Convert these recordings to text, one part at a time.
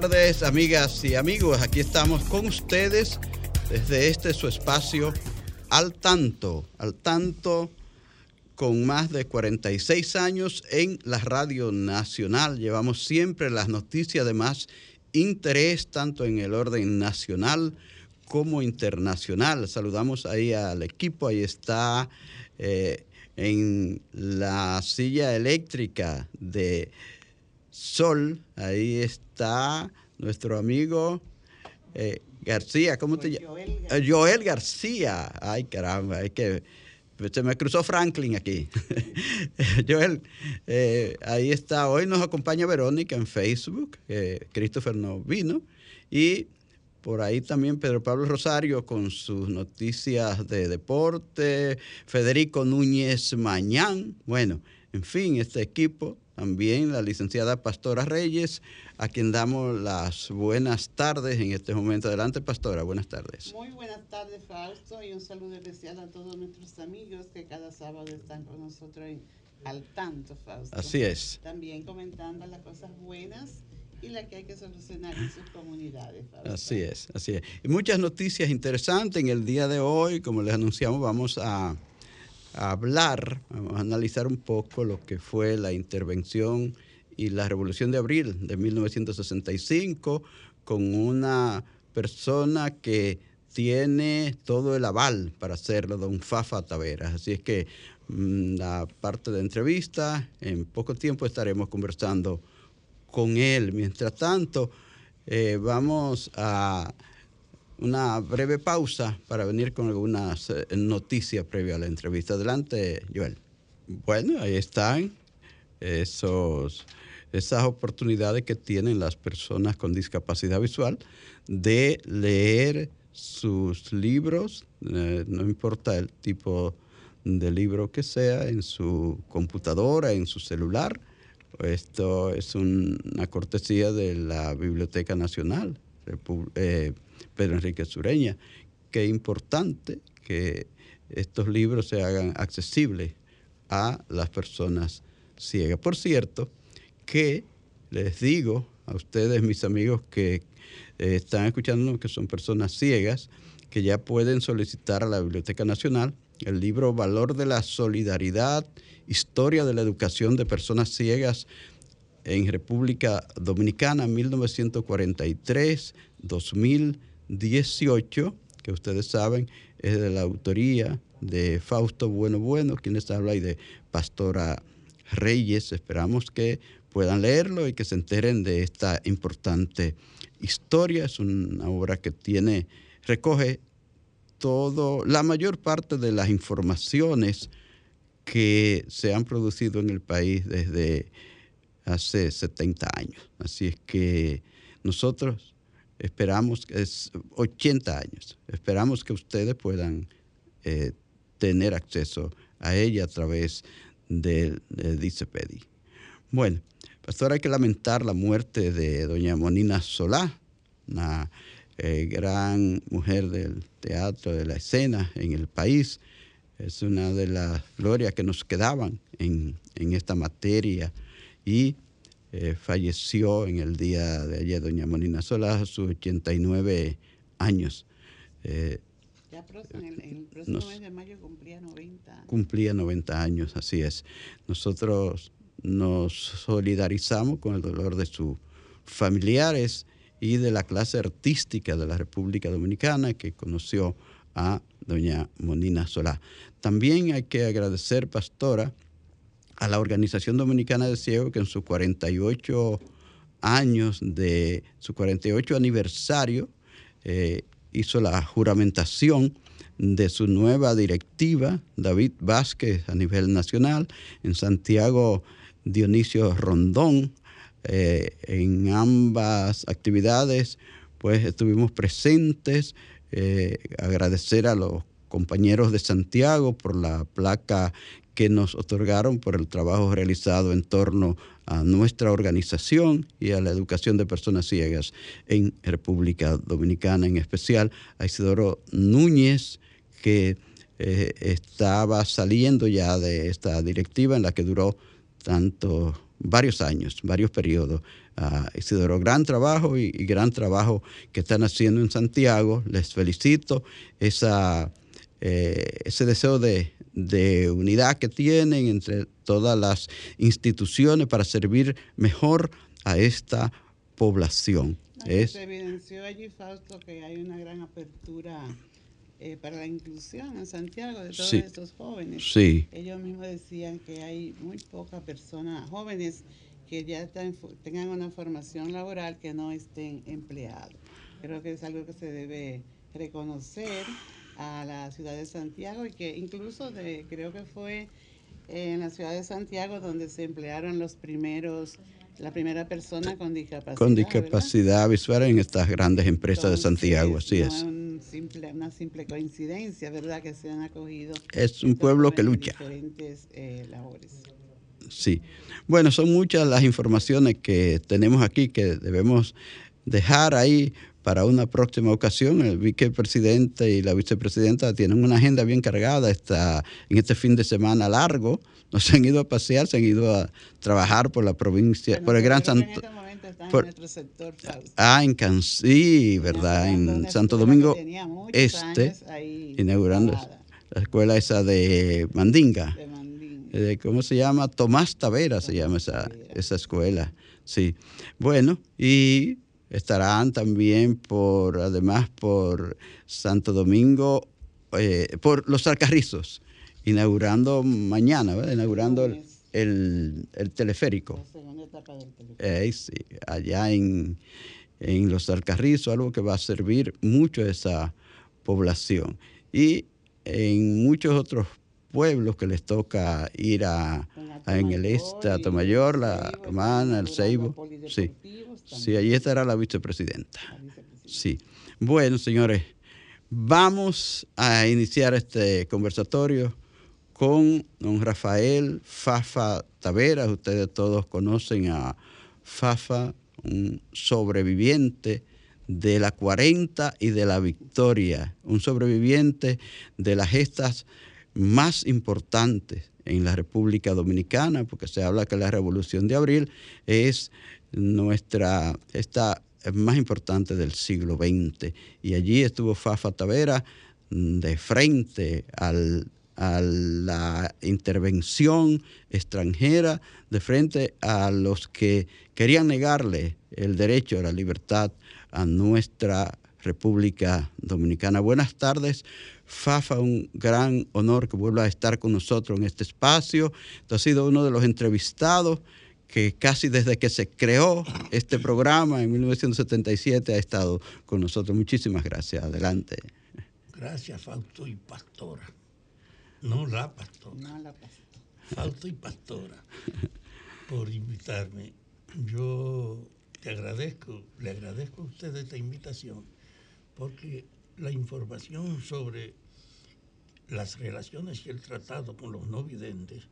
Tardes, amigas y amigos. Aquí estamos con ustedes desde este su espacio al tanto, al tanto con más de 46 años en la Radio Nacional. Llevamos siempre las noticias de más interés, tanto en el orden nacional como internacional. Saludamos ahí al equipo, ahí está eh, en la silla eléctrica de Sol, ahí está nuestro amigo eh, García, ¿cómo te llamas? Joel, Joel García. Ay, caramba, es que se me cruzó Franklin aquí. Joel, eh, ahí está. Hoy nos acompaña Verónica en Facebook. Christopher no vino. Y por ahí también Pedro Pablo Rosario con sus noticias de deporte. Federico Núñez Mañán. Bueno, en fin, este equipo también la licenciada Pastora Reyes, a quien damos las buenas tardes en este momento. Adelante, Pastora, buenas tardes. Muy buenas tardes, Fausto, y un saludo especial a todos nuestros amigos que cada sábado están con nosotros al tanto, Fausto. Así es. También comentando las cosas buenas y las que hay que solucionar en sus comunidades. Así es, así es. Y muchas noticias interesantes en el día de hoy, como les anunciamos, vamos a a hablar, vamos a analizar un poco lo que fue la intervención y la revolución de abril de 1965 con una persona que tiene todo el aval para hacerlo, don Fafa Taveras. Así es que mm, la parte de entrevista, en poco tiempo estaremos conversando con él. Mientras tanto, eh, vamos a una breve pausa para venir con algunas eh, noticias previas a la entrevista. Adelante, Joel. Bueno, ahí están esos, esas oportunidades que tienen las personas con discapacidad visual de leer sus libros, eh, no importa el tipo de libro que sea, en su computadora, en su celular. Esto es una cortesía de la Biblioteca Nacional. Eh, Pedro Enrique Sureña. Qué importante que estos libros se hagan accesibles a las personas ciegas. Por cierto, que les digo a ustedes, mis amigos que eh, están escuchando, que son personas ciegas, que ya pueden solicitar a la Biblioteca Nacional el libro Valor de la Solidaridad, Historia de la Educación de Personas Ciegas en República Dominicana, 1943-2000. 18, que ustedes saben, es de la autoría de Fausto Bueno Bueno, quien les habla, y de Pastora Reyes. Esperamos que puedan leerlo y que se enteren de esta importante historia. Es una obra que tiene, recoge todo, la mayor parte de las informaciones que se han producido en el país desde hace 70 años. Así es que nosotros Esperamos, es 80 años, esperamos que ustedes puedan eh, tener acceso a ella a través del de DICEPEDI. Bueno, pastor, hay que lamentar la muerte de doña Monina Solá, una eh, gran mujer del teatro, de la escena en el país. Es una de las glorias que nos quedaban en, en esta materia y eh, falleció en el día de ayer doña Molina Sola a sus 89 años. Eh, ya en el, próximo mes de mayo cumplía 90 años. Cumplía 90 años, así es. Nosotros nos solidarizamos con el dolor de sus familiares y de la clase artística de la República Dominicana que conoció a doña Monina Solá. También hay que agradecer, pastora, a la Organización Dominicana de Ciegos que en sus 48 años de su 48 aniversario eh, hizo la juramentación de su nueva directiva, David Vázquez, a nivel nacional, en Santiago Dionisio Rondón. Eh, en ambas actividades, pues estuvimos presentes, eh, agradecer a los compañeros de Santiago por la placa que nos otorgaron por el trabajo realizado en torno a nuestra organización y a la educación de personas ciegas en República Dominicana, en especial a Isidoro Núñez, que eh, estaba saliendo ya de esta directiva en la que duró tanto varios años, varios periodos. Uh, Isidoro, gran trabajo y, y, gran trabajo que están haciendo en Santiago. Les felicito esa, eh, ese deseo de, de unidad que tienen entre todas las instituciones para servir mejor a esta población. Es, se evidenció allí, Fausto, que hay una gran apertura eh, para la inclusión en Santiago de todos Sí. estos jóvenes. Sí. Ellos mismos decían que hay muy pocas personas jóvenes que ya están- tengan una formación laboral que no estén empleados. Creo que es algo que se debe reconocer a la ciudad de Santiago y que incluso de, creo que fue en la ciudad de Santiago donde se emplearon los primeros, la primera persona con discapacidad. con ¿verdad? discapacidad visual en estas grandes empresas de Santiago, así Entonces, es. no un simple, una simple coincidencia, ¿verdad? Que se han acogido. Es un pueblo que lucha. Diferentes eh, labores. Sí. Bueno, son muchas las informaciones que tenemos aquí que debemos dejar ahí para una próxima ocasión. El vicepresidente y la vicepresidenta tienen una agenda bien cargada esta, en este fin de semana largo. No se han ido a pasear, se han ido a trabajar por la provincia, Bueno, por el Gran En Santo. este por- en nuestro sector, Fausto. Ah, en Can sí, ¿verdad? En Santo Domingo Este, inaugurando la escuela esa de Mandinga. de. Eh, ¿Cómo se llama? Tomás Tavera se llama esa, Tavera. esa escuela. Sí. Bueno, y estarán también por, además, por Santo Domingo, eh, por los Alcarrizos, inaugurando mañana, ¿verdad? Inaugurando el, Lunes. el- el teleférico. La segunda etapa del. Eh, sí, allá en, en los Alcarrizos, algo que va a servir mucho a esa población. Y en muchos otros pueblos que les toca ir a, a en el este, a Tomayor, la Romana, el Ceibo. Sí, sí, allí estará la vicepresidenta. Sí. Bueno, señores, vamos a iniciar este conversatorio con don Rafael Fafa Taveras. Ustedes todos conocen a Fafa, un sobreviviente de la 40 y de la Victoria, un sobreviviente de las gestas más importantes en la República Dominicana, porque se habla que la Revolución de Abril es nuestra esta más importante del siglo XX. Y allí estuvo Fafa Tavera mm, de frente a la intervención extranjera, de frente a los que querían negarle el derecho a la libertad a nuestra República Dominicana. Buenas tardes, Fafa, un gran honor que vuelva a estar con nosotros en este espacio. Tú has sido uno de los entrevistados que casi desde que se creó este programa en 1977 ha estado con nosotros. Muchísimas gracias. Adelante. Gracias, Fausto y Pastora. No la Pastora. No la pasó. Fausto y Pastora, por invitarme. Yo te agradezco, le agradezco a usted esta invitación, porque la información sobre las relaciones y el tratado con los no videntes,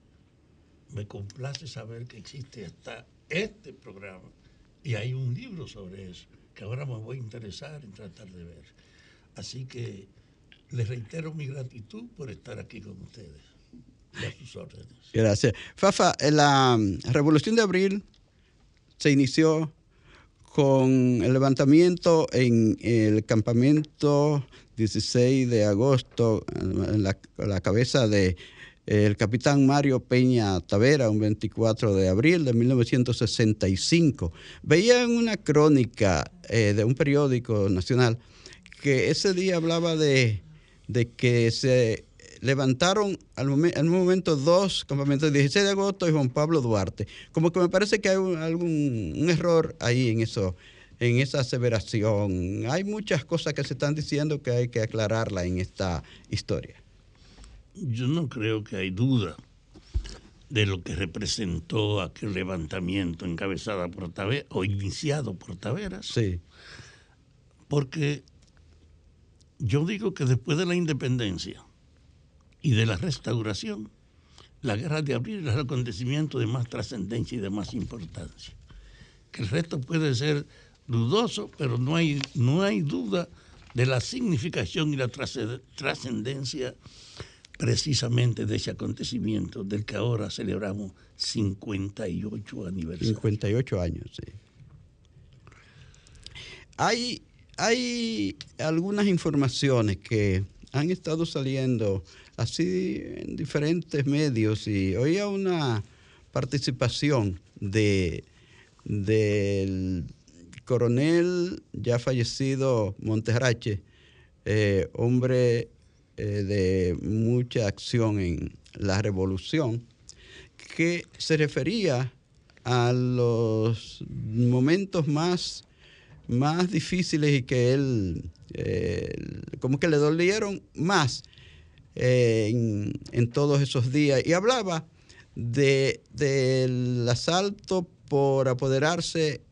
me complace saber que existe hasta este programa y hay un libro sobre eso, que ahora me voy a interesar en tratar de ver. Así que les reitero mi gratitud por estar aquí con ustedes a sus órdenes. Gracias. Fafa, la Revolución de Abril se inició con el levantamiento en el campamento 16 de agosto, en la, cabeza de eh, el capitán Mario Peña Tavera, un 24 de abril de 1965. Veía en una crónica eh, de un periódico nacional que ese día hablaba de, de que se levantaron al, momento dos campamentos, el 16 de agosto y Juan Pablo Duarte. Como que me parece que hay algún un error ahí en eso, en esa aseveración. Hay muchas cosas que se están diciendo que hay que aclararla en esta historia. Yo no creo que hay duda de lo que representó aquel levantamiento encabezado por Taveras o iniciado por Taveras. Sí. Porque yo digo que después de la independencia y de la restauración, la guerra de abril es el acontecimiento de más trascendencia y de más importancia. Que el resto puede ser dudoso, pero no hay, no hay duda de la significación y la trascendencia precisamente de ese acontecimiento del que ahora celebramos 58 aniversario. 58 años, sí. Hay, hay algunas informaciones que han estado saliendo así en diferentes medios y oía una participación de del coronel ya fallecido Monterache, eh, hombre eh, de mucha acción en la revolución, que se refería a los momentos más, más difíciles y que él, eh, como que le dolieron más en, todos esos días. Y hablaba del asalto por apoderarse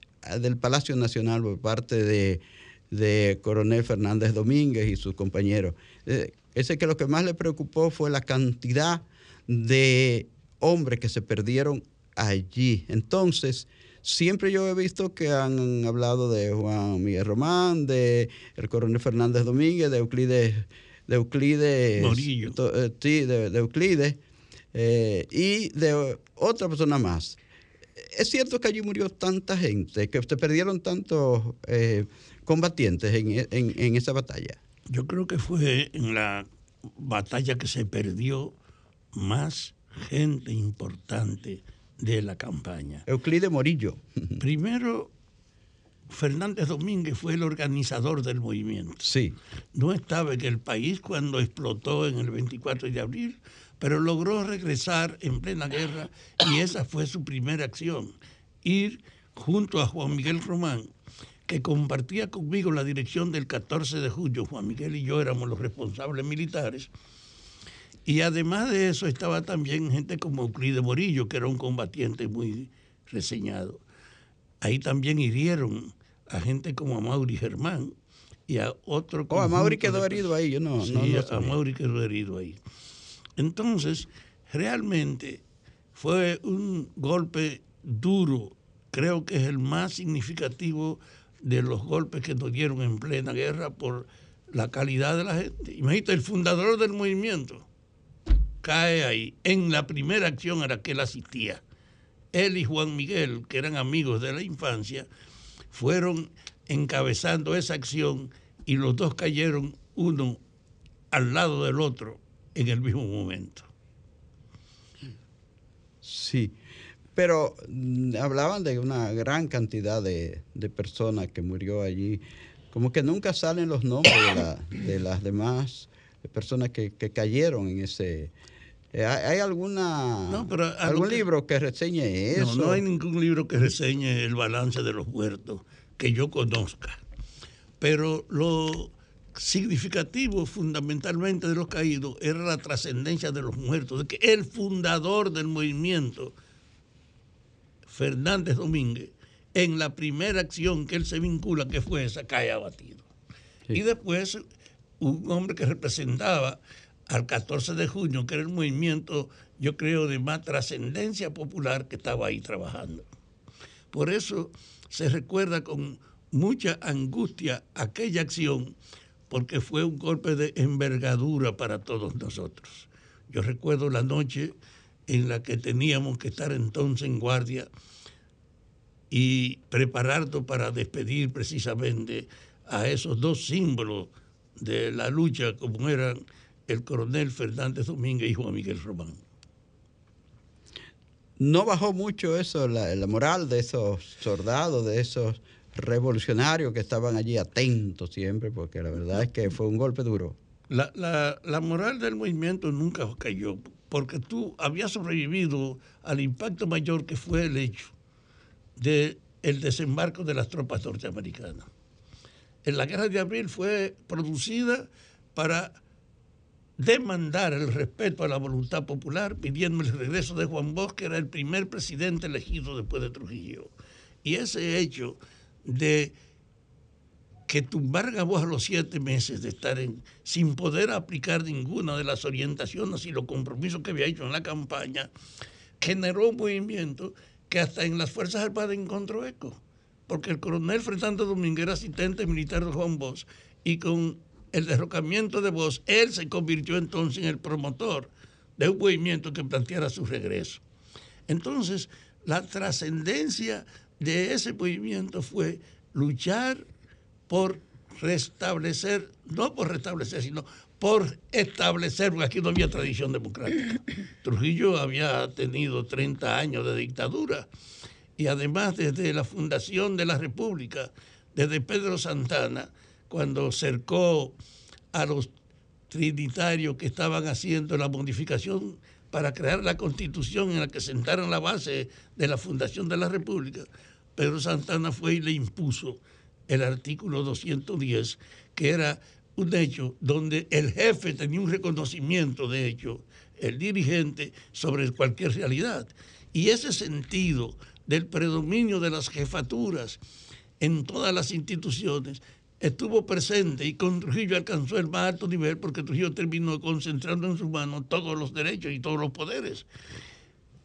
del Palacio Nacional por parte de, Coronel Fernández Domínguez y sus compañeros. Eh, ese que lo que más le preocupó fue la cantidad de hombres que se perdieron allí. Entonces, siempre yo he visto que han hablado de Juan Miguel Román, de el coronel Fernández Domínguez, de Euclides de Euclides. Eh, sí, de, Euclides. Eh, y de otra persona más. Es cierto que allí murió tanta gente, que se perdieron tantos eh, combatientes en, esa batalla. Yo creo que fue en la batalla que se perdió más gente importante de la campaña. Euclides Morillo. Primero, Fernández Domínguez fue el organizador del movimiento. Sí. No estaba en el país cuando explotó en el 24 de abril, pero logró regresar en plena guerra y esa fue su primera acción, ir junto a Juan Miguel Román, que compartía conmigo la dirección del 14 de julio. Juan Miguel y yo éramos los responsables militares. Y además de eso estaba también gente como Euclides Morillo, que era un combatiente muy reseñado. Ahí también hirieron a gente como a Mauri Germán y a otro... Oh, a Mauri quedó herido ahí, yo no... Sí, a Mauri quedó herido ahí. Entonces, realmente fue un golpe duro, creo que es el más significativo de los golpes que nos dieron en plena guerra por la calidad de la gente. Imagínate, el fundador del movimiento cae ahí en la primera acción a la que él asistía. Él y Juan Miguel, que eran amigos de la infancia, fueron encabezando esa acción y los dos cayeron uno al lado del otro en el mismo momento. Sí, pero hablaban de una gran cantidad de, personas que murió allí. Como que nunca salen los nombres de, las demás personas que, cayeron en ese, ¿Hay alguna algún libro que reseñe eso? No, no hay ningún libro que reseñe el balance de los muertos que yo conozca. Pero lo significativo fundamentalmente de los caídos era la trascendencia de los muertos, de que el fundador del movimiento, Fernández Domínguez, en la primera acción que él se vincula, que fue esa, cae abatido. Y después un hombre que representaba al 14 de junio, que era el movimiento, yo creo, de más trascendencia popular que estaba ahí trabajando. Por eso se recuerda con mucha angustia aquella acción, porque fue un golpe de envergadura para todos nosotros. Yo recuerdo la noche en la que teníamos que estar entonces en guardia y prepararnos para despedir precisamente a esos dos símbolos de la lucha como eran el coronel Fernández Domínguez y Juan Miguel Román. No bajó mucho eso, la, moral de esos soldados, de esos revolucionarios que estaban allí atentos siempre, porque la verdad es que fue un golpe duro. La, la, la moral del movimiento nunca cayó, porque tú habías sobrevivido al impacto mayor que fue el hecho del el desembarco de las tropas norteamericanas. En la guerra de abril fue producida para demandar el respeto a la voluntad popular, pidiendo el regreso de Juan Bosch, que era el primer presidente elegido después de Trujillo. Y ese hecho de que tumbar a a los siete meses de estar sin poder aplicar ninguna de las orientaciones y los compromisos que había hecho en la campaña, generó un movimiento que hasta en las Fuerzas Armadas encontró eco. Porque el coronel Fernando Domínguez era asistente militar de Juan Bosch y con el derrocamiento de Bosch, él se convirtió entonces en el promotor de un movimiento que planteara su regreso. Entonces, la trascendencia de ese movimiento fue luchar por restablecer, no por restablecer, sino por establecer, porque aquí no había tradición democrática. Trujillo había tenido 30 años de dictadura y además desde la fundación de la República, desde Pedro Santana, cuando cercó a los trinitarios que estaban haciendo la modificación para crear la constitución en la que sentaron la base de la fundación de la República, Pedro Santana fue y le impuso el artículo 210, que era un hecho donde el jefe tenía un reconocimiento de hecho, el dirigente, sobre cualquier realidad. Y ese sentido del predominio de las jefaturas en todas las instituciones estuvo presente y con Trujillo alcanzó el más alto nivel porque Trujillo terminó concentrando en su mano todos los derechos y todos los poderes.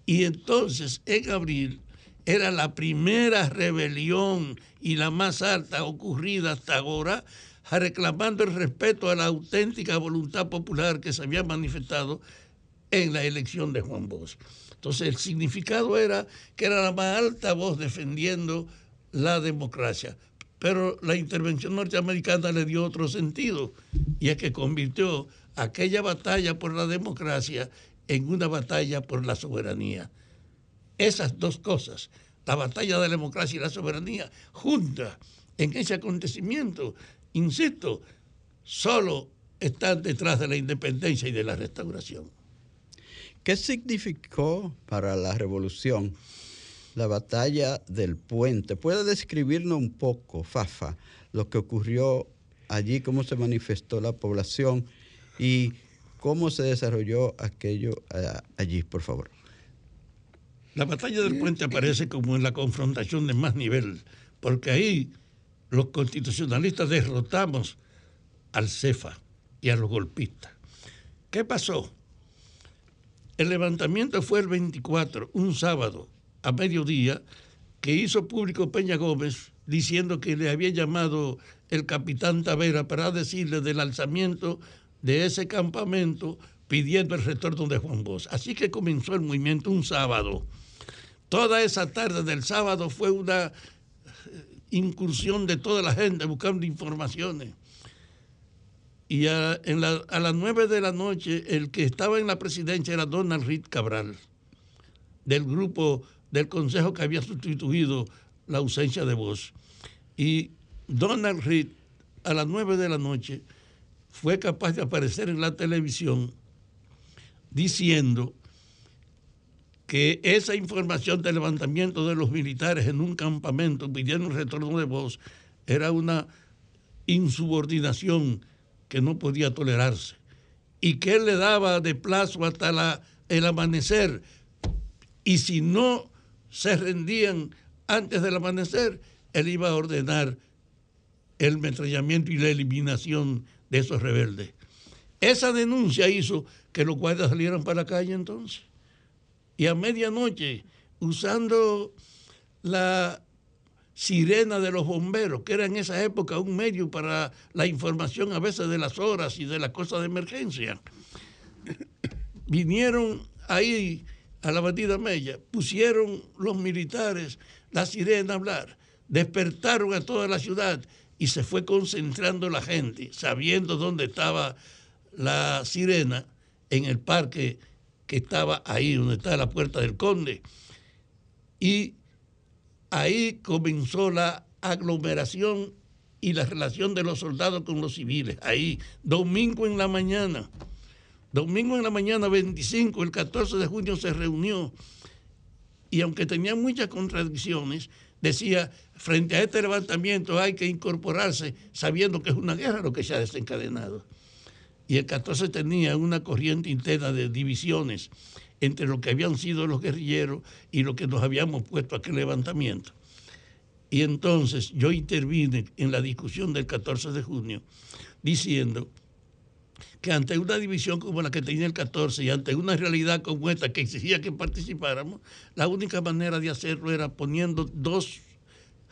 Y entonces, en abril, era la primera rebelión y la más alta ocurrida hasta ahora, reclamando el respeto a la auténtica voluntad popular que se había manifestado en la elección de Juan Bosch. Entonces el significado era que era la más alta voz defendiendo la democracia. Pero la intervención norteamericana le dio otro sentido y es que convirtió aquella batalla por la democracia en una batalla por la soberanía. Esas dos cosas, la batalla de la democracia y la soberanía, juntas en ese acontecimiento, insisto, solo están detrás de la independencia y de la restauración. ¿Qué significó para la revolución la batalla del puente? ¿Puede describirnos un poco, Fafa, lo que ocurrió allí, cómo se manifestó la población y cómo se desarrolló aquello eh, allí, por favor? La batalla del puente aparece como en la confrontación de más nivel, porque ahí los constitucionalistas derrotamos al CEFA y a los golpistas. ¿Qué pasó? El levantamiento fue el 24, un sábado, a mediodía, que hizo público Peña Gómez diciendo que le había llamado el capitán Tavera para decirle del alzamiento de ese campamento pidiendo el retorno de Juan Bosch. Así que comenzó el movimiento un sábado Toda esa tarde del sábado fue una eh, incursión de toda la gente buscando informaciones. Y a, las nueve de la noche, el que estaba en la presidencia era Donald Reed Cabral, del grupo del consejo que había sustituido la ausencia de voz. Y Donald Reed, a las nueve de la noche, fue capaz de aparecer en la televisión diciendo que esa información del levantamiento de los militares en un campamento pidiendo un retorno de voz era una insubordinación que no podía tolerarse y que él le daba de plazo hasta el amanecer y si no se rendían antes del amanecer, él iba a ordenar el metrallamiento y la eliminación de esos rebeldes. Esa denuncia hizo que los guardias salieran para la calle entonces y a medianoche usando la sirena de los bomberos, que era en esa época un medio para la información a veces de las horas y de las cosas de emergencia. Vinieron ahí a la batida Mella, pusieron los militares la sirena a hablar, despertaron a toda la ciudad y se fue concentrando la gente, sabiendo dónde estaba la sirena en el parque que estaba ahí donde está la puerta del conde. Y ahí comenzó la aglomeración y la relación de los soldados con los civiles. Ahí, domingo en la mañana. Domingo en la mañana 25, el 14 de junio se reunió y aunque tenía muchas contradicciones, decía, frente a este levantamiento hay que incorporarse sabiendo que es una guerra lo que se ha desencadenado. Y el 14 tenía una corriente interna de divisiones entre lo que habían sido los guerrilleros y lo que nos habíamos puesto a aquel levantamiento. Y entonces yo intervine en la discusión del 14 de junio diciendo que ante una división como la que tenía el 14 y ante una realidad como esta que exigía que participáramos, la única manera de hacerlo era poniendo dos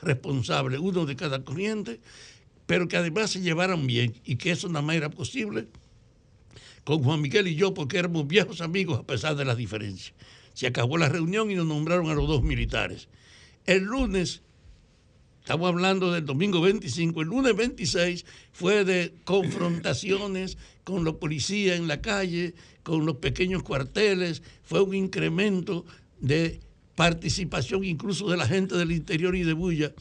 responsables, uno de cada corriente, pero que además se llevaran bien y que eso nada más era posible con Juan Miguel y yo porque éramos viejos amigos a pesar de las diferencias. Se acabó la reunión y nos nombraron a los dos militares. El lunes, estamos hablando del domingo 25, el lunes 26 fue de confrontaciones con los policías en la calle, con los pequeños cuarteles, fue un incremento de participación incluso de la gente del interior y de Bulla.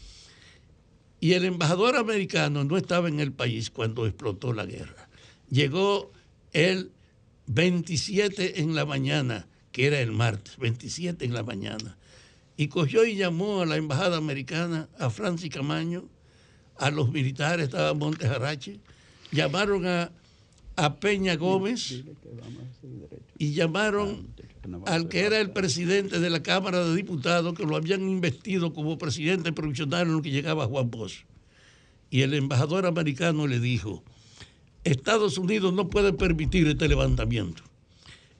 Y el embajador americano no estaba en el país cuando explotó la guerra. Llegó el 27 en la mañana, que era el martes, 27 en la mañana, y cogió y llamó a la embajada americana, a Francis Camaño, a los militares, estaba Montejarache, llamaron a, a Peña Gómez y llamaron al que era el presidente de la Cámara de Diputados, que lo habían investido como presidente provisional en lo que llegaba Juan Bosch. Y el embajador americano le dijo, Estados Unidos no puede permitir este levantamiento.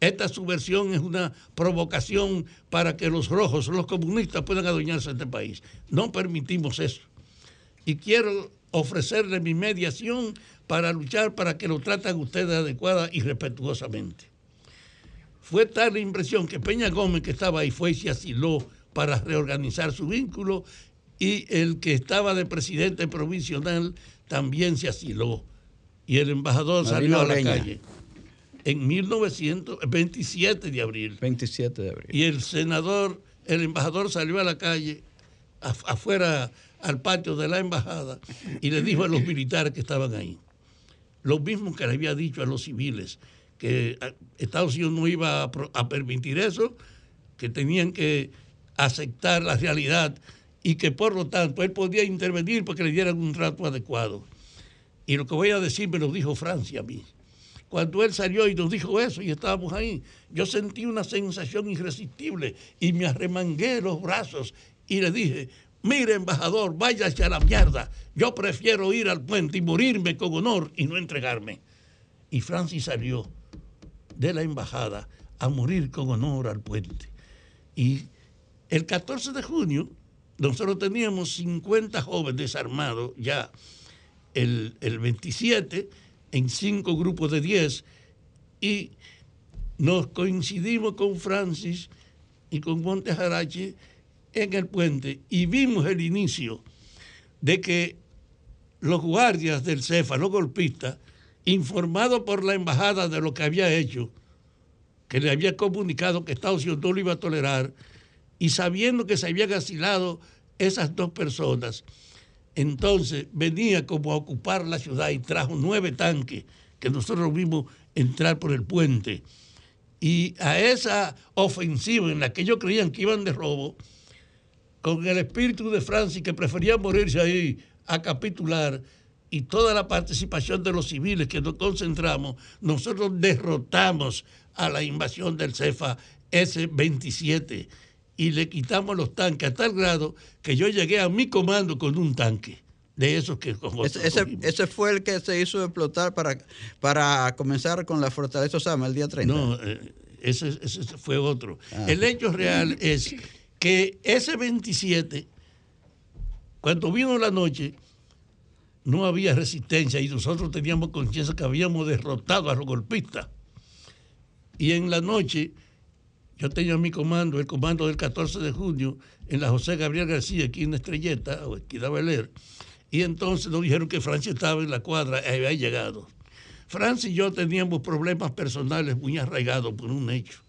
Esta subversión es una provocación para que los rojos, los comunistas puedan adueñarse de este país. No permitimos eso. Y quiero ofrecerle mi mediación para luchar para que lo traten ustedes adecuada y respetuosamente. Fue tal la impresión que Peña Gómez, que estaba ahí, fue y se asiló para reorganizar su vínculo y el que estaba de presidente provisional también se asiló y el embajador salió a la calle en 1927 de abril. 27 de abril. Y el senador, el embajador salió a la calle, afuera al patio de la embajada, y le dijo a los militares que estaban ahí, lo mismo que le había dicho a los civiles, que Estados Unidos no iba a, a permitir eso, que tenían que aceptar la realidad y que por lo tanto él podía intervenir porque le dieran un trato adecuado. Y lo que voy a decir me lo dijo Francia a mí. Cuando él salió y nos dijo eso y estábamos ahí, yo sentí una sensación irresistible y me arremangué los brazos y le dije, mire embajador, váyase a la mierda, yo prefiero ir al puente y morirme con honor y no entregarme. Y Francis salió de la embajada a morir con honor al puente. Y el 14 de junio nosotros teníamos 50 jóvenes armados ya el, 27 en cinco grupos de 10 y nos coincidimos con Francis y con Montejarache en el puente y vimos el inicio de que los guardias del CEFA, los golpistas, informados por la embajada de lo que había hecho, que le había comunicado que Estados Unidos no lo iba a tolerar, y sabiendo que se habían asilado esas dos personas, entonces venía como a ocupar la ciudad y trajo nueve tanques que nosotros vimos entrar por el puente. Y a esa ofensiva en la que ellos creían que iban de robo, con el espíritu de Francia que prefería morirse ahí a capitular y toda la participación de los civiles que nos concentramos, nosotros derrotamos a la invasión del CEFA S-27 y le quitamos los tanques a tal grado que yo llegué a mi comando con un tanque de esos que ese, ese, fue el que se hizo explotar para, para comenzar con la fortaleza Osama el día 30. No, eh, ese, fue otro. Ah. El hecho real es que ese 27, cuando vino la noche, no había resistencia y nosotros teníamos conciencia que habíamos derrotado a los golpistas. Y en la noche yo tenía mi comando, el comando del 14 de junio, en la José Gabriel García, aquí en Estrelleta, o a leer. Y entonces nos dijeron que Francia estaba en la cuadra había llegado. Francia y yo teníamos problemas personales muy arraigados por un hecho.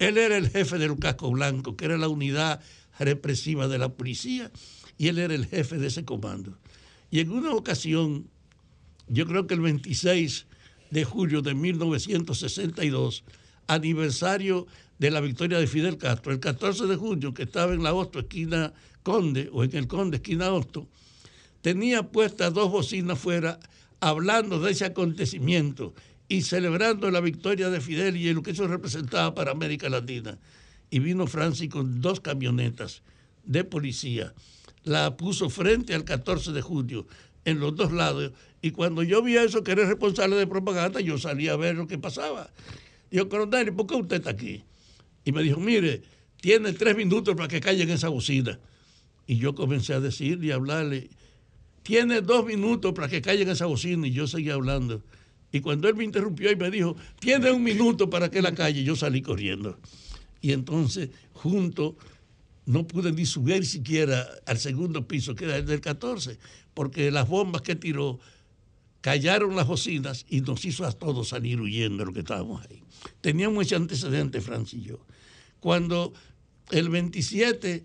Él era el jefe del casco blanco, que era la unidad represiva de la policía, y él era el jefe de ese comando. Y en una ocasión, yo creo que el 26 de julio de 1962, aniversario de la victoria de Fidel Castro, el 14 de junio, que estaba en la Hosto, esquina Conde, o en el Conde, esquina Hosto, tenía puestas dos bocinas fuera hablando de ese acontecimiento y celebrando la victoria de Fidel y lo que eso representaba para América Latina. Y vino Francis con dos camionetas de policía. La puso frente al 14 de julio en los dos lados. Y cuando yo vi eso, que era responsable de propaganda, yo salí a ver lo que pasaba. Dijo, coronel, ¿por qué usted está aquí? Y me dijo, mire, tiene tres minutos para que callen esa bocina. Y yo comencé a decirle y hablarle, tiene dos minutos para que callen esa bocina. Y yo seguía hablando. Y cuando él me interrumpió y me dijo, tiene un minuto para que la calle, yo salí corriendo. Y entonces, junto, no pude ni subir siquiera al segundo piso, que era el del 14, porque las bombas que tiró callaron las bocinas y nos hizo a todos salir huyendo de lo que estábamos ahí. Teníamos ese antecedente, Francis y yo. Cuando el 27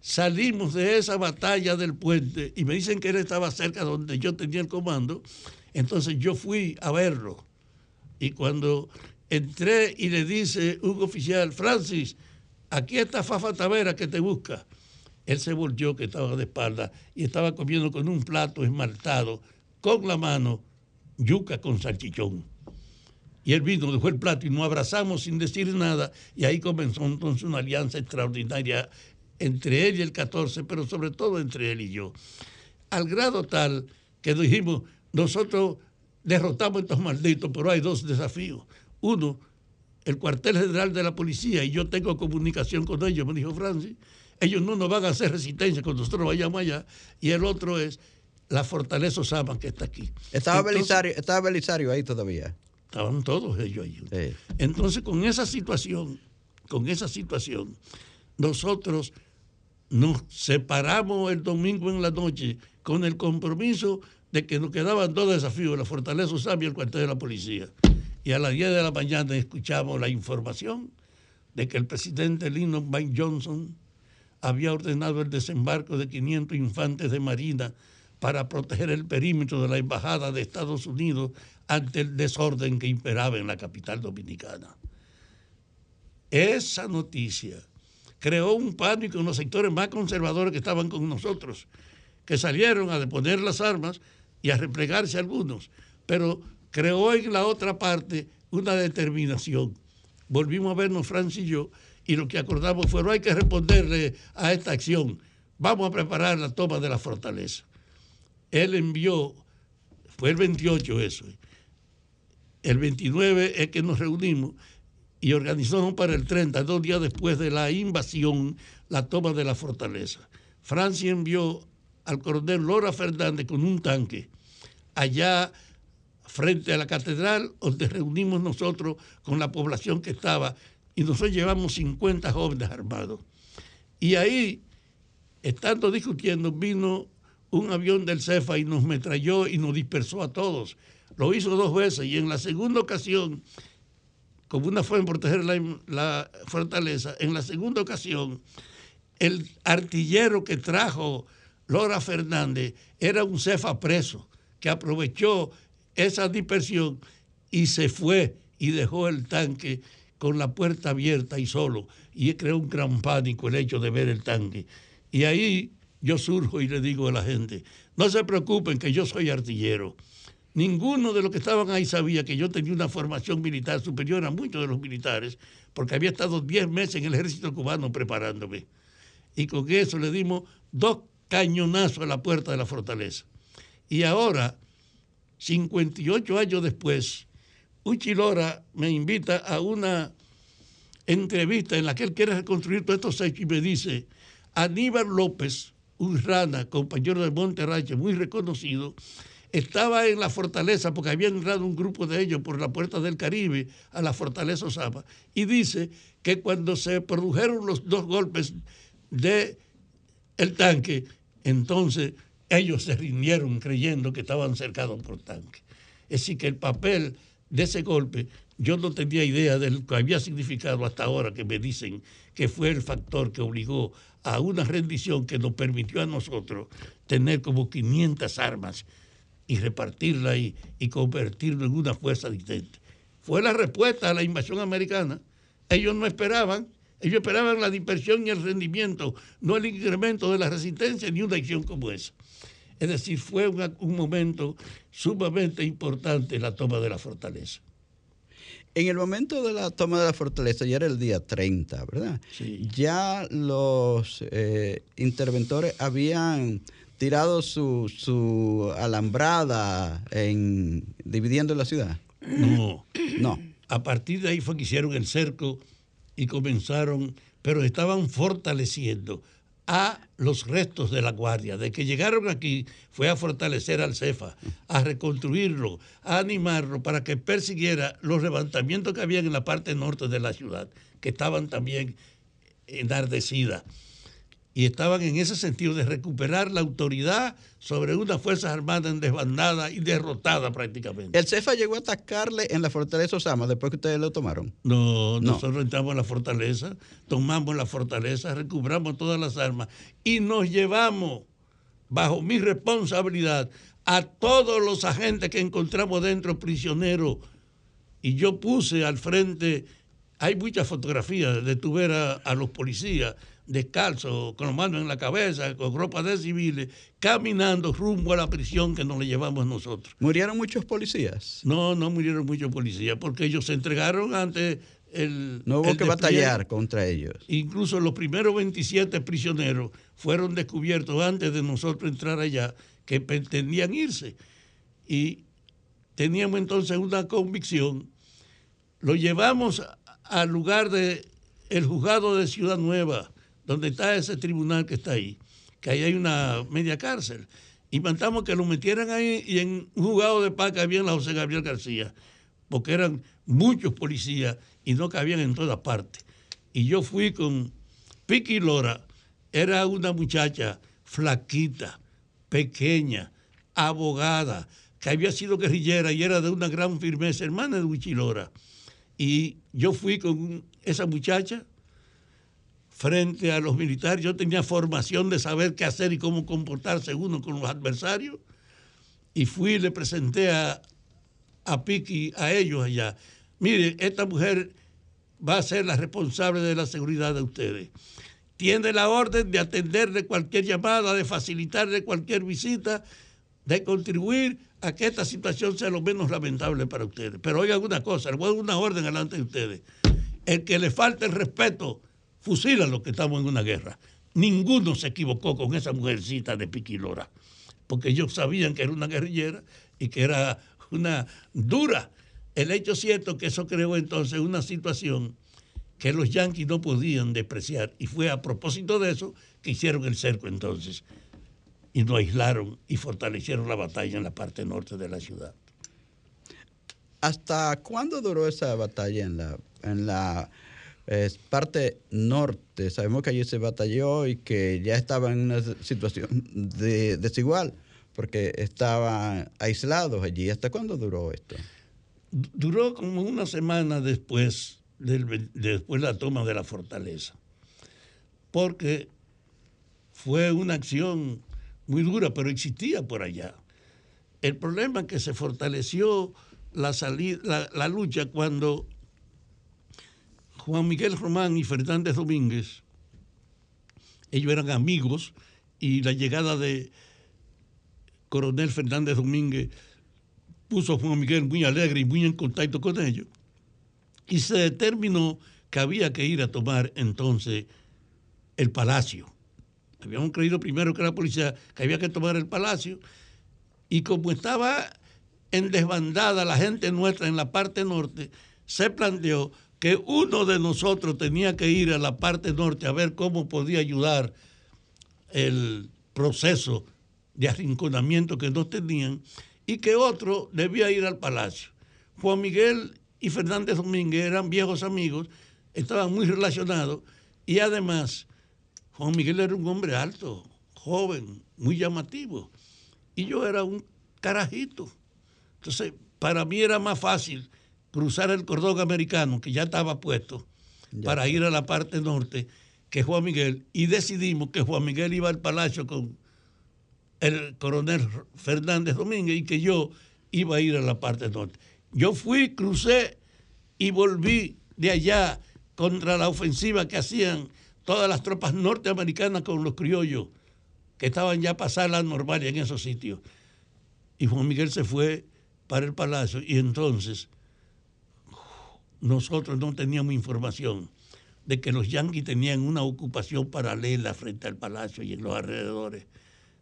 salimos de esa batalla del puente y me dicen que él estaba cerca donde yo tenía el comando, entonces yo fui a verlo. Y cuando entré y le dice un oficial, Francis, aquí está Fafa Tavera que te busca. Él se volvió que estaba de espalda y estaba comiendo con un plato esmaltado, con la mano, yuca con salchichón. Y él vino, dejó el plato y nos abrazamos sin decir nada. Y ahí comenzó entonces una alianza extraordinaria entre él y el 14, pero sobre todo entre él y yo. Al grado tal que dijimos, nosotros derrotamos estos malditos, pero hay dos desafíos. Uno, el cuartel general de la policía, y yo tengo comunicación con ellos, me dijo Francis, ellos no nos van a hacer resistencia cuando nosotros vayamos allá. Y el otro es la fortaleza Osama que está aquí. ¿Estaba, Belisario, ¿Estaba Belisario ahí todavía? Estaban todos ellos ahí. Entonces, con esa situación, con esa situación, nosotros nos separamos el domingo en la noche con el compromiso de que nos quedaban dos desafíos, la fortaleza Usami y el cuartel de la policía. Y a las 10 de la mañana escuchamos la información de que el presidente Lyndon B. Johnson había ordenado el desembarco de 500 infantes de marina para proteger el perímetro de la embajada de Estados Unidos ante el desorden que imperaba en la capital dominicana. Esa noticia creó un pánico en los sectores más conservadores que estaban con nosotros, que salieron a deponer las armas y a replegarse algunos, pero creó en la otra parte una determinación. Volvimos a vernos Francis y yo y lo que acordamos fue, no hay que responderle a esta acción, vamos a preparar la toma de la fortaleza. Él envió, fue el 28 eso, el 29 es que nos reunimos y organizamos para el 30, dos días después de la invasión, la toma de la fortaleza. Francia envió al coronel Lora Fernández con un tanque allá frente a la catedral, donde reunimos nosotros con la población que estaba, y nosotros llevamos 50 jóvenes armados. Y ahí, estando discutiendo, vino un avión del CEFA y nos metralló y nos dispersó a todos. Lo hizo dos veces y en la segunda ocasión, como una forma de proteger la, la fortaleza, en la segunda ocasión, el artillero que trajo Lora Fernández era un CEFA preso que aprovechó esa dispersión y se fue y dejó el tanque con la puerta abierta y solo. Y creó un gran pánico el hecho de ver el tanque. Y ahí yo surjo y le digo a la gente, no se preocupen que yo soy artillero. Ninguno de los que estaban ahí sabía que yo tenía una formación militar superior a muchos de los militares, porque había estado 10 meses en el ejército cubano preparándome. Y con eso le dimos dos cañonazos a la puerta de la fortaleza. Y ahora, 58 años después, Uchilora me invita a una entrevista en la que él quiere reconstruir todos estos hechos y me dice, Aníbal López, un rana, compañero de Monterrache, muy reconocido, estaba en la fortaleza porque había entrado un grupo de ellos por la puerta del Caribe a la fortaleza Osama y dice que cuando se produjeron los dos golpes de el tanque, entonces ellos se rindieron creyendo que estaban cercados por tanque. Es decir, que el papel de ese golpe, yo no tenía idea de lo que había significado hasta ahora que me dicen que fue el factor que obligó a una rendición que nos permitió a nosotros tener como 500 armas y repartirla y, y convertirlo en una fuerza distinta. Fue la respuesta a la invasión americana. Ellos no esperaban, ellos esperaban la dispersión y el rendimiento, no el incremento de la resistencia ni una acción como esa. Es decir, fue un momento sumamente importante la toma de la fortaleza. En el momento de la toma de la fortaleza, ya era el día 30, ¿verdad? Ya los eh, interventores habían tirado su, su alambrada en, dividiendo la ciudad. No. No. A partir de ahí fue que hicieron el cerco y comenzaron, pero estaban fortaleciendo a los restos de la guardia. De que llegaron aquí fue a fortalecer al CEFA, a reconstruirlo, a animarlo para que persiguiera los levantamientos que había en la parte norte de la ciudad, que estaban también enardecidas y estaban en ese sentido de recuperar la autoridad sobre unas Fuerzas Armadas en desbandada y derrotada prácticamente. ¿El CEFA llegó a atacarle en la fortaleza Osama después que ustedes lo tomaron? No, nosotros entramos en la fortaleza, tomamos la fortaleza, recuperamos todas las armas y nos llevamos, bajo mi responsabilidad, a todos los agentes que encontramos dentro prisioneros. Y yo puse al frente, hay muchas fotografías de tu ver a los policías descalzo, con los manos en la cabeza, con ropa de civiles, caminando rumbo a la prisión que nos le llevamos nosotros. ¿Murieron muchos policías? No, no murieron muchos policías, porque ellos se entregaron ante el... No hubo que batallar contra ellos. Incluso los primeros 27 prisioneros fueron descubiertos antes de nosotros entrar allá, que pretendían irse. Y teníamos entonces una convicción. Lo llevamos al lugar de el juzgado de Ciudad Nueva, donde está ese tribunal que está ahí, que ahí hay una media cárcel. Y mandamos que lo metieran ahí y en un juzgado de paz había la José Gabriel García, porque eran muchos policías y no cabían en todas partes. Y yo fui con Piqui Lora, era una muchacha flaquita, pequeña, abogada, que había sido guerrillera y era de una gran firmeza, hermana de Huichilora. Y yo fui con esa muchacha frente a los militares. Yo tenía formación de saber qué hacer y cómo comportarse uno con los adversarios. Y fui y le presenté a, a Piqui, a ellos allá. Mire, esta mujer va a ser la responsable de la seguridad de ustedes. Tiene la orden de atenderle cualquier llamada, de facilitarle cualquier visita, de contribuir a que esta situación sea lo menos lamentable para ustedes. Pero oigan una cosa, le voy a dar una orden delante de ustedes. El que le falte el respeto fusilan los que estamos en una guerra. Ninguno se equivocó con esa mujercita de Piquilora, porque ellos sabían que era una guerrillera y que era una dura. El hecho cierto que eso creó entonces una situación que los yanquis no podían despreciar y fue a propósito de eso que hicieron el cerco entonces y lo aislaron y fortalecieron la batalla en la parte norte de la ciudad. ¿Hasta cuándo duró esa batalla en la, en la es parte norte. Sabemos que allí se batalló y que ya estaba en una situación de, desigual, porque estaban aislados allí. ¿Hasta cuándo duró esto? Duró como una semana después, del, después de la toma de la fortaleza, porque fue una acción muy dura, pero existía por allá. El problema es que se fortaleció la, salida, la lucha cuando Juan Miguel Román y Fernández Domínguez, ellos eran amigos y la llegada de coronel Fernández Domínguez puso a Juan Miguel muy alegre y muy en contacto con ellos. Y se determinó que había que ir a tomar entonces el palacio. Habíamos creído primero que era policía, que había que tomar el palacio. Y como estaba en desbandada la gente nuestra en la parte norte, se planteó que uno de nosotros tenía que ir a la parte norte a ver cómo podía ayudar el proceso de arrinconamiento que no tenían y que otro debía ir al palacio. Juan Miguel y Fernández Domínguez eran viejos amigos, estaban muy relacionados y además Juan Miguel era un hombre alto, joven, muy llamativo y yo era un carajito. Entonces, para mí era más fácil cruzar el cordón americano, que ya estaba puesto, para ir a la parte norte, que Juan Miguel y decidimos que Juan Miguel iba al palacio con el coronel Fernández Domínguez y que yo iba a ir a la parte norte. Yo fui, crucé y volví de allá contra la ofensiva que hacían todas las tropas norteamericanas con los criollos que estaban ya pasar la normalia en esos sitios. Y Juan Miguel se fue para el palacio y entonces nosotros no teníamos información de que los yanquis tenían una ocupación paralela frente al palacio y en los alrededores.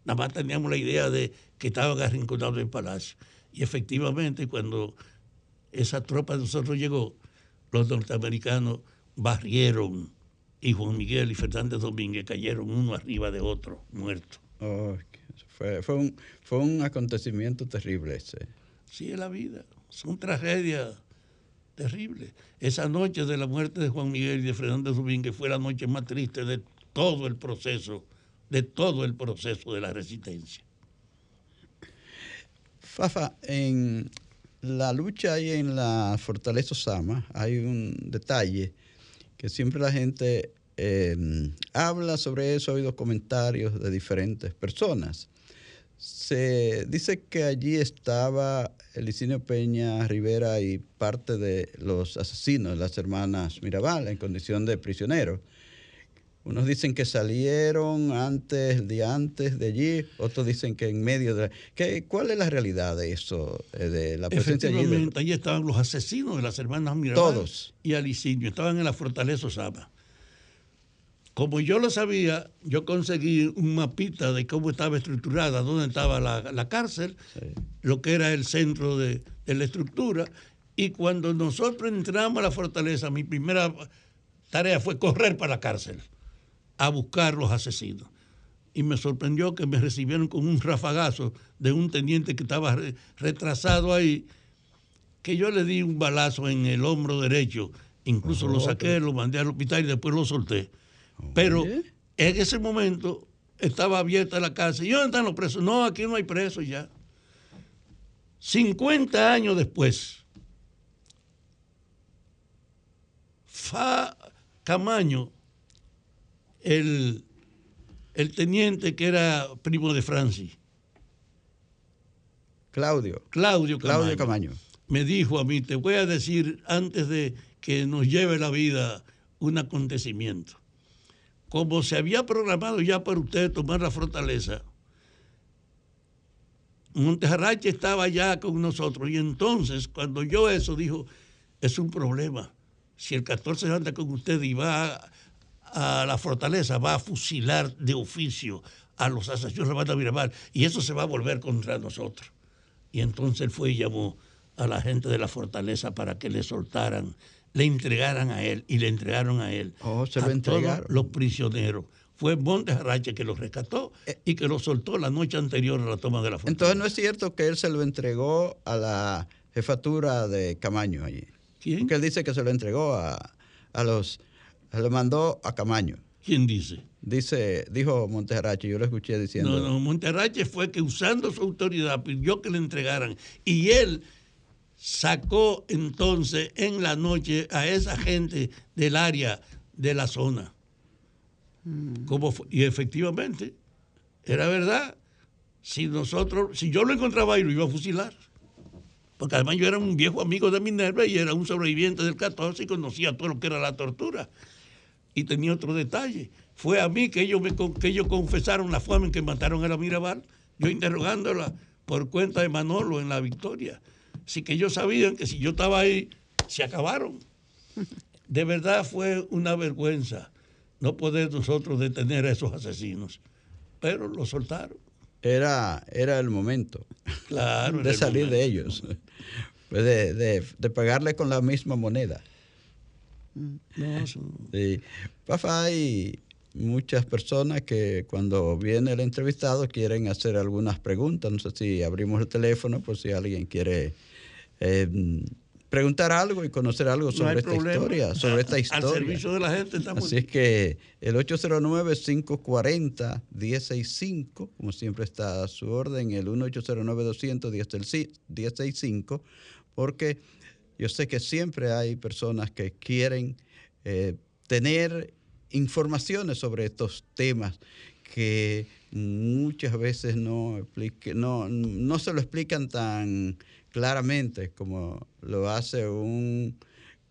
Nada más teníamos la idea de que estaban arrinconados en el palacio. Y efectivamente, cuando esa tropa de nosotros llegó, los norteamericanos barrieron y Juan Miguel y Fernández Domínguez cayeron uno arriba de otro, muertos. Oh, fue, fue, un, fue un acontecimiento terrible ese. Sí, es la vida. Son tragedias terribles. Esa noche de la muerte de Juan Miguel y de Fernández Domínguez fue la noche más triste de todo el proceso, de todo el proceso de la resistencia. Fafa, en la lucha y en la Fortaleza Osama hay un detalle que siempre la gente eh, habla sobre eso, ha oído comentarios de diferentes personas. Se dice que allí estaba Elicinio Peña Rivera y parte de los asesinos, las hermanas Mirabal, en condición de prisioneros. Unos dicen que salieron antes, el día antes de allí, otros dicen que en medio de... ¿Qué, ¿Cuál es la realidad de eso, eh, de la presencia allí? Efectivamente, allí estaban los asesinos de las hermanas Mirabal Todos. y Alicinio, estaban en la fortaleza Osama. Como yo lo sabía, yo conseguí un mapita de cómo estaba estructurada, dónde estaba la, la cárcel, lo que era el centro de, de la estructura, y cuando nosotros entramos a la fortaleza, mi primera tarea fue correr para la cárcel a buscar los asesinos. Y me sorprendió que me recibieron con un rafagazo de un teniente que estaba re- retrasado ahí, que yo le di un balazo en el hombro derecho, incluso lo saqué, lo mandé al hospital y después lo solté. Pero en ese momento estaba abierta la cárcel. ¿Y dónde están los presos? No, aquí no hay presos ya. 50 años después, Fa Camaño, el, el teniente que era primo de Francis, Claudio. Claudio Camaño, Claudio Camaño. me dijo a mí, te voy a decir antes de que nos lleve la vida un acontecimiento. Como se había programado ya para usted tomar la fortaleza, Montejarrache estaba ya con nosotros y entonces cuando yo eso dijo, es un problema. Si el 14 anda con usted y va a, la fortaleza, va a fusilar de oficio a los asesinos de Banda Mirabal y eso se va a volver contra nosotros. Y entonces él fue y llamó a la gente de la fortaleza para que le soltaran, le entregaran a él y le entregaron a él. Oh, se lo entregaron. Todos los prisioneros. Fue Montes Arrache que los rescató y que los soltó la noche anterior a la toma de la. Eh. Entonces no es cierto que él se lo entregó a la jefatura de Camaño allí. ¿Quién? Porque él dice que se lo entregó a, a los, se lo mandó a Camaño. ¿Quién dice? Dice, dijo Montejarache, yo lo escuché diciendo. No, no, Monterrache fue que usando su autoridad pidió que le entregaran y él sacó entonces en la noche a esa gente del área de la zona. Como fue- y efectivamente, era verdad. Si nosotros, si yo lo encontraba ahí, lo iba a fusilar. Porque además yo era un viejo amigo de Minerva y era un sobreviviente del 14 y conocía todo lo que era la tortura. Y tenía otro detalle. Fue a mí que ellos, me, que ellos confesaron la forma en que mataron a la Mirabal, yo interrogándola por cuenta de Manolo en la victoria. Así que ellos sabían que si yo estaba ahí, se acabaron. De verdad fue una vergüenza no poder nosotros detener a esos asesinos. Pero los soltaron. Era, era el momento Claro. de salir momento. de ellos, Pues de, de- de pagarle con la misma moneda. No, eso- Sí. Fafa, hay muchas personas que cuando viene el entrevistado quieren hacer algunas preguntas. No sé si abrimos el teléfono por si alguien quiere eh, preguntar algo y conocer algo sobre esta problema. historia, sobre esta Al historia. servicio de la gente estamos. Así es que el 809-540-165, como siempre está a su orden, el 1-809-200-165, porque yo sé que siempre hay personas que quieren eh, tener informaciones sobre estos temas que muchas veces no, no, no se lo explican tan claramente como lo hace un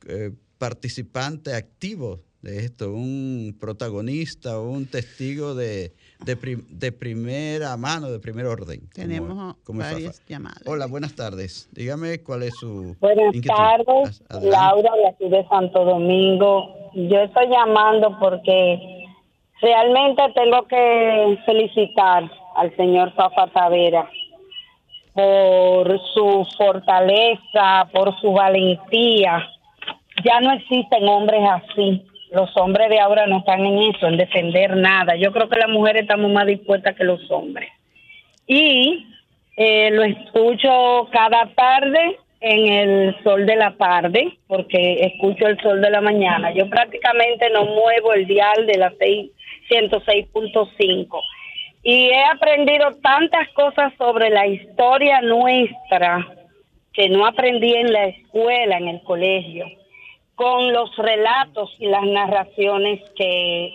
eh, participante activo de esto, un protagonista, un testigo de, de, primera mano, de primer orden. Tenemos varias llamadas. Hola, buenas tardes. Dígame cuál es su Buenas tardes, Laura de aquí de Santo Domingo. Yo estoy llamando porque realmente tengo que felicitar al señor Fafa Tavera por su fortaleza, por su valentía. Ya no existen hombres así los hombres de ahora no están en eso, en defender nada. Yo creo que las mujeres estamos más dispuestas que los hombres. Y eh, lo escucho cada tarde en el sol de la tarde, porque escucho el sol de la mañana. Yo prácticamente no muevo el dial de la 106.5. Y he aprendido tantas cosas sobre la historia nuestra que no aprendí en la escuela, en el colegio con los relatos y las narraciones que,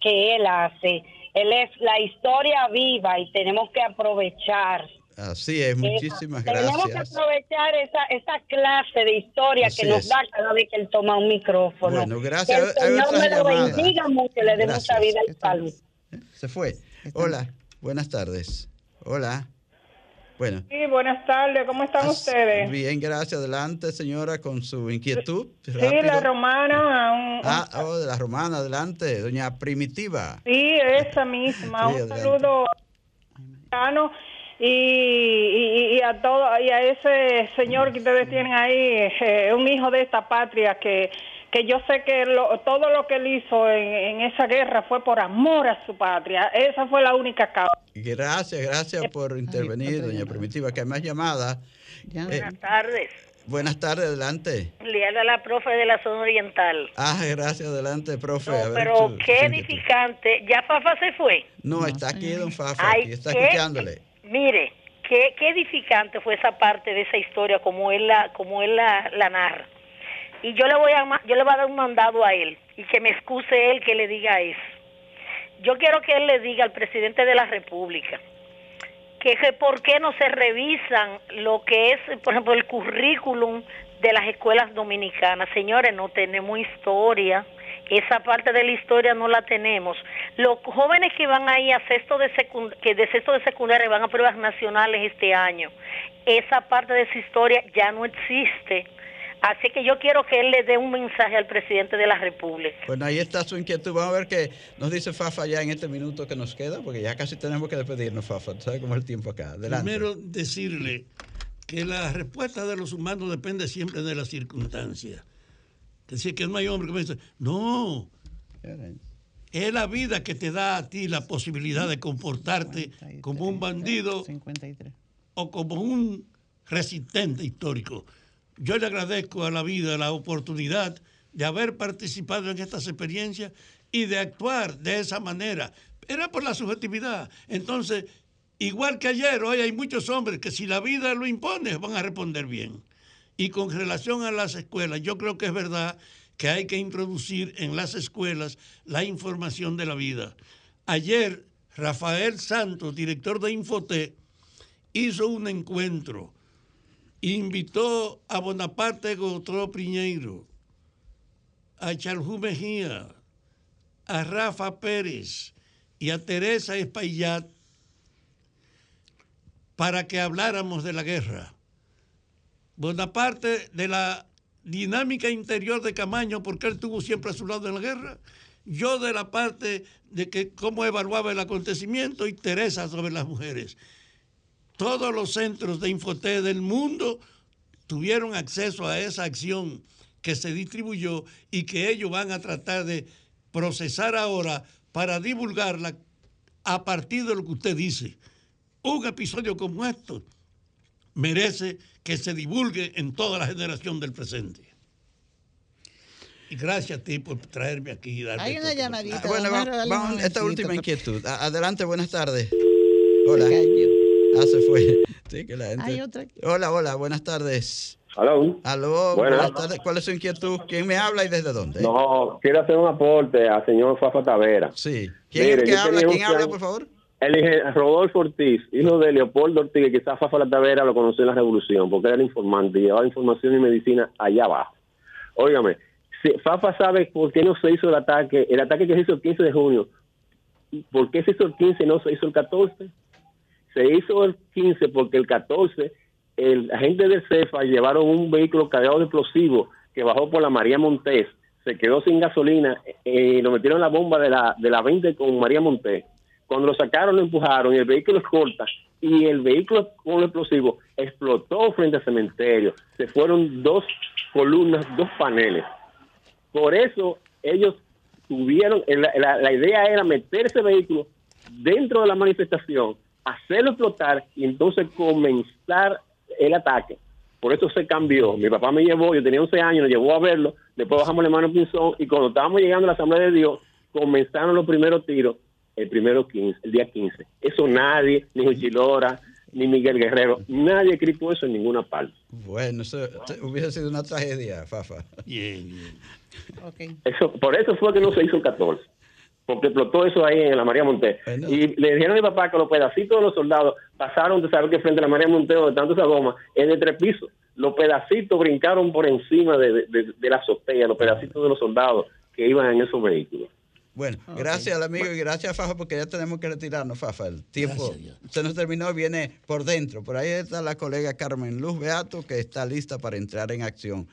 que él hace. Él es la historia viva y tenemos que aprovechar. Así es, muchísimas gracias. Tenemos que aprovechar esa, esa clase de historia que nos da cada vez que él toma un micrófono. Bueno, gracias. Que el Señor me lo bendiga mucho, le dé mucha vida y salud. Se fue. Hola, buenas tardes. Hola. Bueno. Sí, buenas tardes, ¿cómo están ustedes? Bien, gracias. Adelante, señora, con su inquietud. Sí, la romana. ah, oh, de la romana, adelante, doña Primitiva. Sí, esa misma. un saludo y, y, a todo y a ese señor que ustedes tienen ahí, eh, un hijo de esta patria que que yo sé que todo lo que él hizo en, esa guerra fue por amor a su patria. Esa fue la única causa. Gracias, gracias por intervenir, doña Primitiva, que hay más llamadas. Eh, buenas tardes. Buenas tardes, adelante. Le habla la profe de la zona oriental. Ah, gracias, adelante, profe. pero qué edificante. ¿Ya Fafa se fue? No, está aquí don Fafa, aquí está escuchándole. Mire, qué, qué edificante fue esa parte de esa historia como él la, como él la, la narra y yo le voy a yo le voy a dar un mandado a él y que me excuse él que le diga eso. Yo quiero que él le diga al presidente de la República que, que por qué no se revisan lo que es, por ejemplo, el currículum de las escuelas dominicanas. Señores, no tenemos historia. Esa parte de la historia no la tenemos. Los jóvenes que van ahí a sexto de que de sexto de secundaria van a pruebas nacionales este año, esa parte de esa historia ya no existe Así que yo quiero que él le dé un mensaje al presidente de la República. Bueno, ahí está su inquietud. Vamos a ver qué nos dice Fafa ya en este minuto que nos queda, porque ya casi tenemos que despedirnos, Fafa. ¿Sabe cómo es el tiempo acá? Adelante. Primero, decirle que la respuesta de los humanos depende siempre de las circunstancias. Decir que no hay hombre que me dice, no. Es la vida que te da a ti la posibilidad de comportarte como un bandido o como un resistente histórico. Yo le agradezco a la vida la oportunidad de haber participado en estas experiencias y de actuar de esa manera. Era por la subjetividad. Entonces, igual que ayer, hoy hay muchos hombres que si la vida lo impone van a responder bien. Y con relación a las escuelas, yo creo que es verdad que hay que introducir en las escuelas la información de la vida. Ayer, Rafael Santos, director de Infoté, hizo un encuentro invitó a Bonaparte Gotro Piñeiro, a Charjú Mejía, a Rafa Pérez y a Teresa Espaillat para que habláramos de la guerra. Bonaparte de la dinámica interior de Camaño, porque él estuvo siempre a su lado en la guerra, yo de la parte de que cómo evaluaba el acontecimiento y Teresa sobre las mujeres todos los centros de Infoté del mundo tuvieron acceso a esa acción que se distribuyó y que ellos van a tratar de procesar ahora para divulgarla a partir de lo que usted dice. Un episodio como esto merece que se divulgue en toda la generación del presente. Y gracias a ti por traerme aquí. Hay una llamadita. Ah, bueno, vamos, esta última inquietud. Adelante, buenas tardes. Hola. Ah, se fue. Sí, que la gente... Hay otra Hola, hola, buenas tardes. Aló. Aló, buenas tardes. ¿Cuál es su inquietud? ¿Quién me habla y desde dónde? No, quiero hacer un aporte al señor Fafa Tavera. Sí. ¿Quién es que habla? ¿Quién habla, por favor? El Rodolfo Ortiz, hijo de Leopoldo Ortiz, que quizás Fafa La Tavera lo conoció en la Revolución, porque era el informante y llevaba información y medicina allá abajo. Óigame, si Fafa sabe por qué no se hizo el ataque, el ataque que se hizo el 15 de junio, ¿por qué se hizo el 15 y no se hizo el 14? Se hizo el 15 porque el 14 el agente del CEFA llevaron un vehículo cargado de explosivos que bajó por la María Montés, se quedó sin gasolina y lo metieron en la bomba de la, de la 20 con María Montés. Cuando lo sacaron, lo empujaron y el vehículo corta y el vehículo con el explosivo explotó frente al cementerio. Se fueron dos columnas, dos paneles. Por eso ellos tuvieron, la, la idea era meter ese vehículo dentro de la manifestación, hacerlo explotar y entonces comenzar el ataque. Por eso se cambió. Mi papá me llevó, yo tenía 11 años, me llevó a verlo, después bajamos la mano Pinzón y cuando estábamos llegando a la Asamblea de Dios, comenzaron los primeros tiros el primero 15, el día 15. Eso nadie, ni Uchilora, ni Miguel Guerrero, nadie escrito eso en ninguna parte. Bueno, eso hubiese sido una tragedia, Fafa. Bien, bien. Eso, por eso fue que no se hizo el 14 porque explotó eso ahí en la María Montes. Y le dijeron a mi papá que los pedacitos de los soldados pasaron de saber que frente a la María Montes, donde tanto esa goma, es de tres pisos. Los pedacitos brincaron por encima de, la azotea, los pedacitos de los soldados que iban en esos vehículos. Bueno, gracias al amigo y gracias Fafa porque ya tenemos que retirarnos, Fafa. El tiempo se nos terminó, viene por dentro. Por ahí está la colega Carmen Luz Beato que está lista para entrar en acción.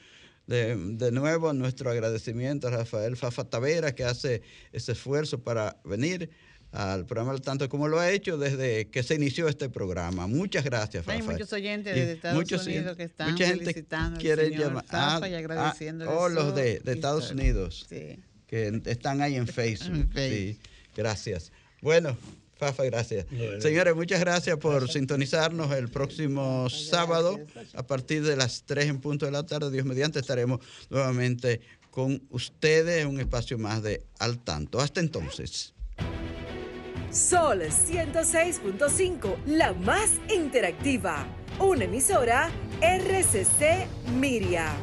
De, de, nuevo, nuestro agradecimiento a Rafael Fafa Tavera, que hace ese esfuerzo para venir al programa tanto como lo ha hecho desde que se inició este programa. Muchas gracias, Fafa. Hay muchos oyentes de Estados Unidos que están mucha gente felicitando quiere llamar, Fafa y agradeciendo. Ah, oh, los de, Estados Unidos, que están ahí en Facebook. sí, gracias. Bueno, Fafa, gracias. Señores, muchas gracias por sintonizarnos el próximo sábado a partir de las 3 en punto de la tarde. Dios mediante estaremos nuevamente con ustedes en un espacio más de Al Tanto. Hasta entonces. Sol 106.5, la más interactiva. Una emisora RCC Miria.